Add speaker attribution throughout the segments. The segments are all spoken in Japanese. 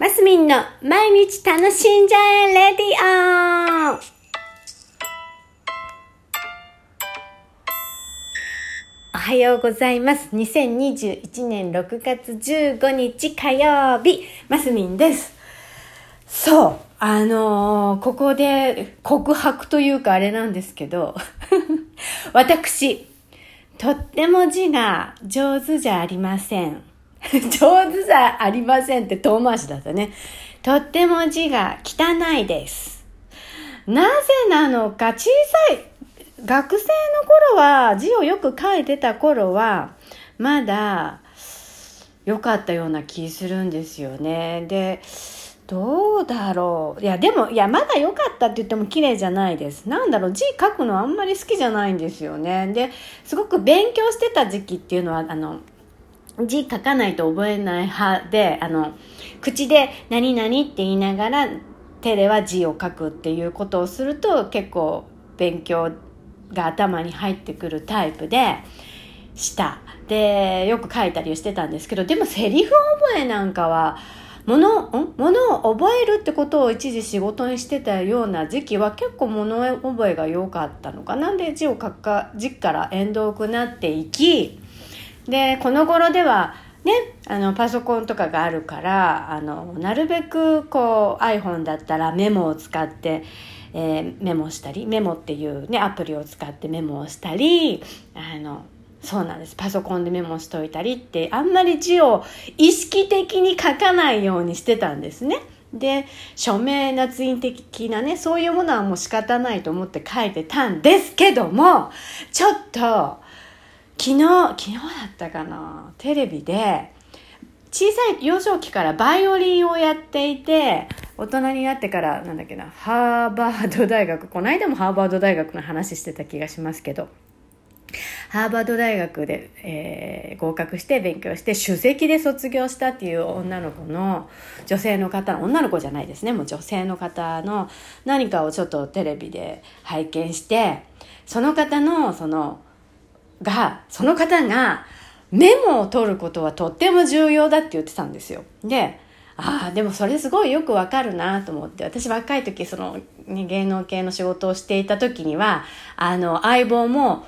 Speaker 1: マスミンの毎日楽しんじゃえレディオおはようございます。2021年6月15日火曜日、マスミンです。そう、あのーここで告白というかあれなんですけど、私、とっても字が上手じゃありません。上手じゃありませんって遠回しだったね。とっても字が汚いです。なぜなのか、小さい、学生の頃は、字をよく書いてた頃は、まだ良かったような気するんですよね。で、どうだろう。いや、でも、いや、まだ良かったって言っても綺麗じゃないです。なんだろう、字書くのあんまり好きじゃないんですよね。で、すごく勉強してた時期っていうのは、あの、字書かないと覚えない派で、あの、口で何々って言いながら手では字を書くっていうことをすると結構勉強が頭に入ってくるタイプでした。で、よく書いたりしてたんですけど、でもセリフ覚えなんかは、もの、ものを覚えるってことを一時仕事にしてたような時期は結構物覚えが良かったのかな。で、字を書くか、字から縁遠くなっていき、でこの頃ではねあのパソコンとかがあるからあのなるべくこう iPhone だったらメモを使って、えーメモしたりメモっていうねアプリを使ってメモをしたりあのそうなんですパソコンでメモしといたりってあんまり字を意識的に書かないようにしてたんですね。で署名捺印的なねそういうものはもう仕方ないと思って書いてたんですけどもちょっと昨日昨日だったかな？テレビで小さい幼少期からバイオリンをやっていて大人になってからなんだっけなハーバード大学この間もハーバード大学の話してた気がしますけどハーバード大学で、えー合格して勉強して首席で卒業したっていう女の子の女性の方女の子じゃないですね。もう女性の方の何かをちょっとテレビで拝見してその方のそのが、その方がメモを取ることはとっても重要だって言ってたんですよ。で、ああ、でもそれすごいよくわかるなと思って、私若い時、その、ね、芸能系の仕事をしていた時には、あの、相棒も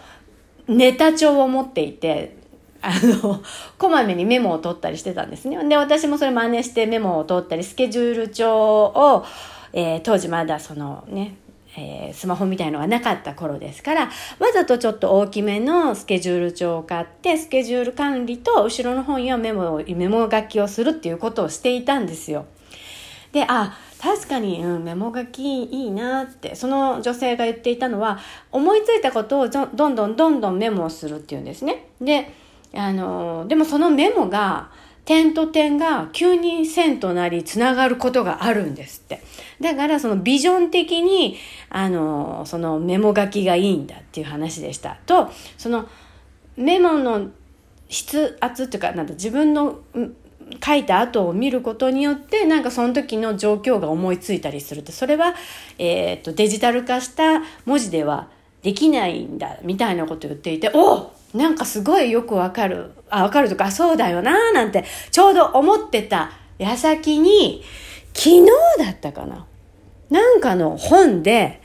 Speaker 1: ネタ帳を持っていて、あの、こまめにメモを取ったりしてたんですね。で、私もそれ真似してメモを取ったり、スケジュール帳を、えー当時まだそのね、えースマホみたいのがなかった頃ですから、わざとちょっと大きめのスケジュール帳を買って、スケジュール管理と後ろの方にはメモを、メモ書きをするっていうことをしていたんですよ。で、あ、確かに、うん、メモ書きいいなって、その女性が言っていたのは、思いついたことをどどんどんどんどんメモをするっていうんですね。で、あの、でもそのメモが、点と点が急に線となり繋がることがあるんですって。だからそのビジョン的に、あの、そのメモ書きがいいんだっていう話でした。と、そのメモの筆圧っていうか、なんだ、自分の書いた後を見ることによって、なんかその時の状況が思いついたりするって、それは、えっ、と、デジタル化した文字ではできないんだ、みたいなこと言っていて、おなんかすごいよくわかる、あ、わかるとか、そうだよな、なんて、ちょうど思ってた矢先に、昨日だったかな。なんかの本で、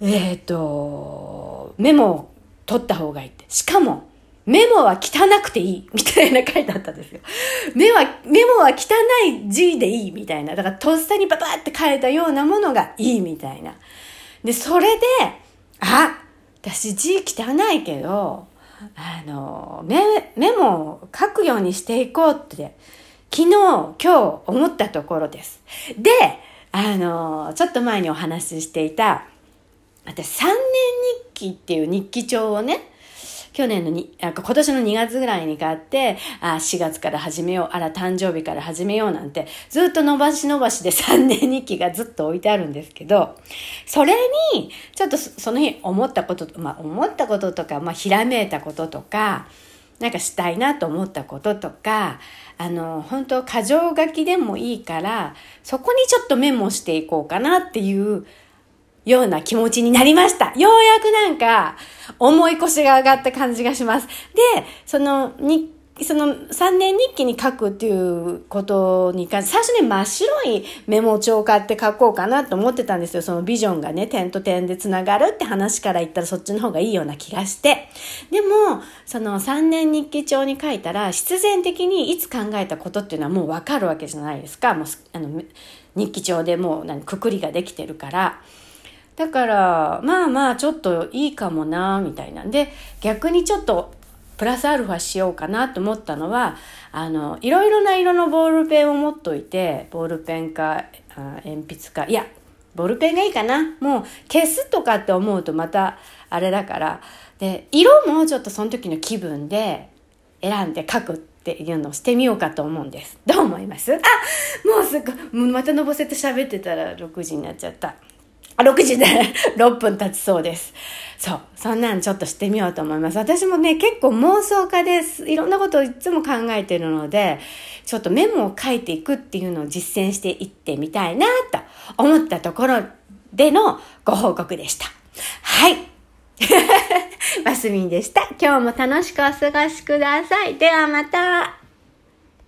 Speaker 1: えっ、と、メモを取った方がいいって。しかも、メモは汚くていい、みたいな書いてあったんですよ。メモは、メモは汚い字でいい、みたいな。だから、とっさにババって書いたようなものがいい、みたいな。で、それで、あ、私字汚いけど、あの、メ、メモを書くようにしていこうって、昨日、今日思ったところです。で、あの、ちょっと前にお話ししていた、私3年日記っていう日記帳をね、去年のに、あ今年の2月ぐらいに買って、あ4月から始めよう、あら誕生日から始めようなんて、ずっと伸ばし伸ばしで3年日記がずっと置いてあるんですけど、それに、ちょっとそその日思ったこと、まあ思ったこととか、まあひらめいたこととか、なんかしたいなと思ったこととか、あの、本当過剰書きでもいいから、そこにちょっとメモしていこうかなっていうような気持ちになりました。ようやくなんか、重い腰が上がった感じがします。で、その日その3年日記に書くっていうことに関して、最初ね、真っ白いメモ帳を買って書こうかなと思ってたんですよ。そのビジョンがね、点と点で繋がるって話から言ったらそっちの方がいいような気がして。でも、その3年日記帳に書いたら、必然的にいつ考えたことっていうのはもうわかるわけじゃないですか。もう、あの、日記帳でもう、くくりができてるから。だから、まあまあ、ちょっといいかもな、みたいな。んで、逆にちょっとプラスアルファしようかなと思ったのはあのいろいろな色のボールペンを持っといてボールペンかあ鉛筆か。いやボールペンがいいかな。もう消すとかって思うとまたあれだから。で色もちょっとその時の気分で選んで書くっていうのをしてみようかと思うんです。どう思います？あもうすぐまたのぼせて喋ってたら6時になっちゃった。あ、6時 で6分経ちそうです。そう。そんなんちょっとしてみようと思います。私もね、結構妄想家です。いろんなことをいつも考えてるので、ちょっとメモを書いていくっていうのを実践していってみたいなと思ったところでのご報告でした。はい。マスミンでした。今日も楽しくお過ごしください。ではまた。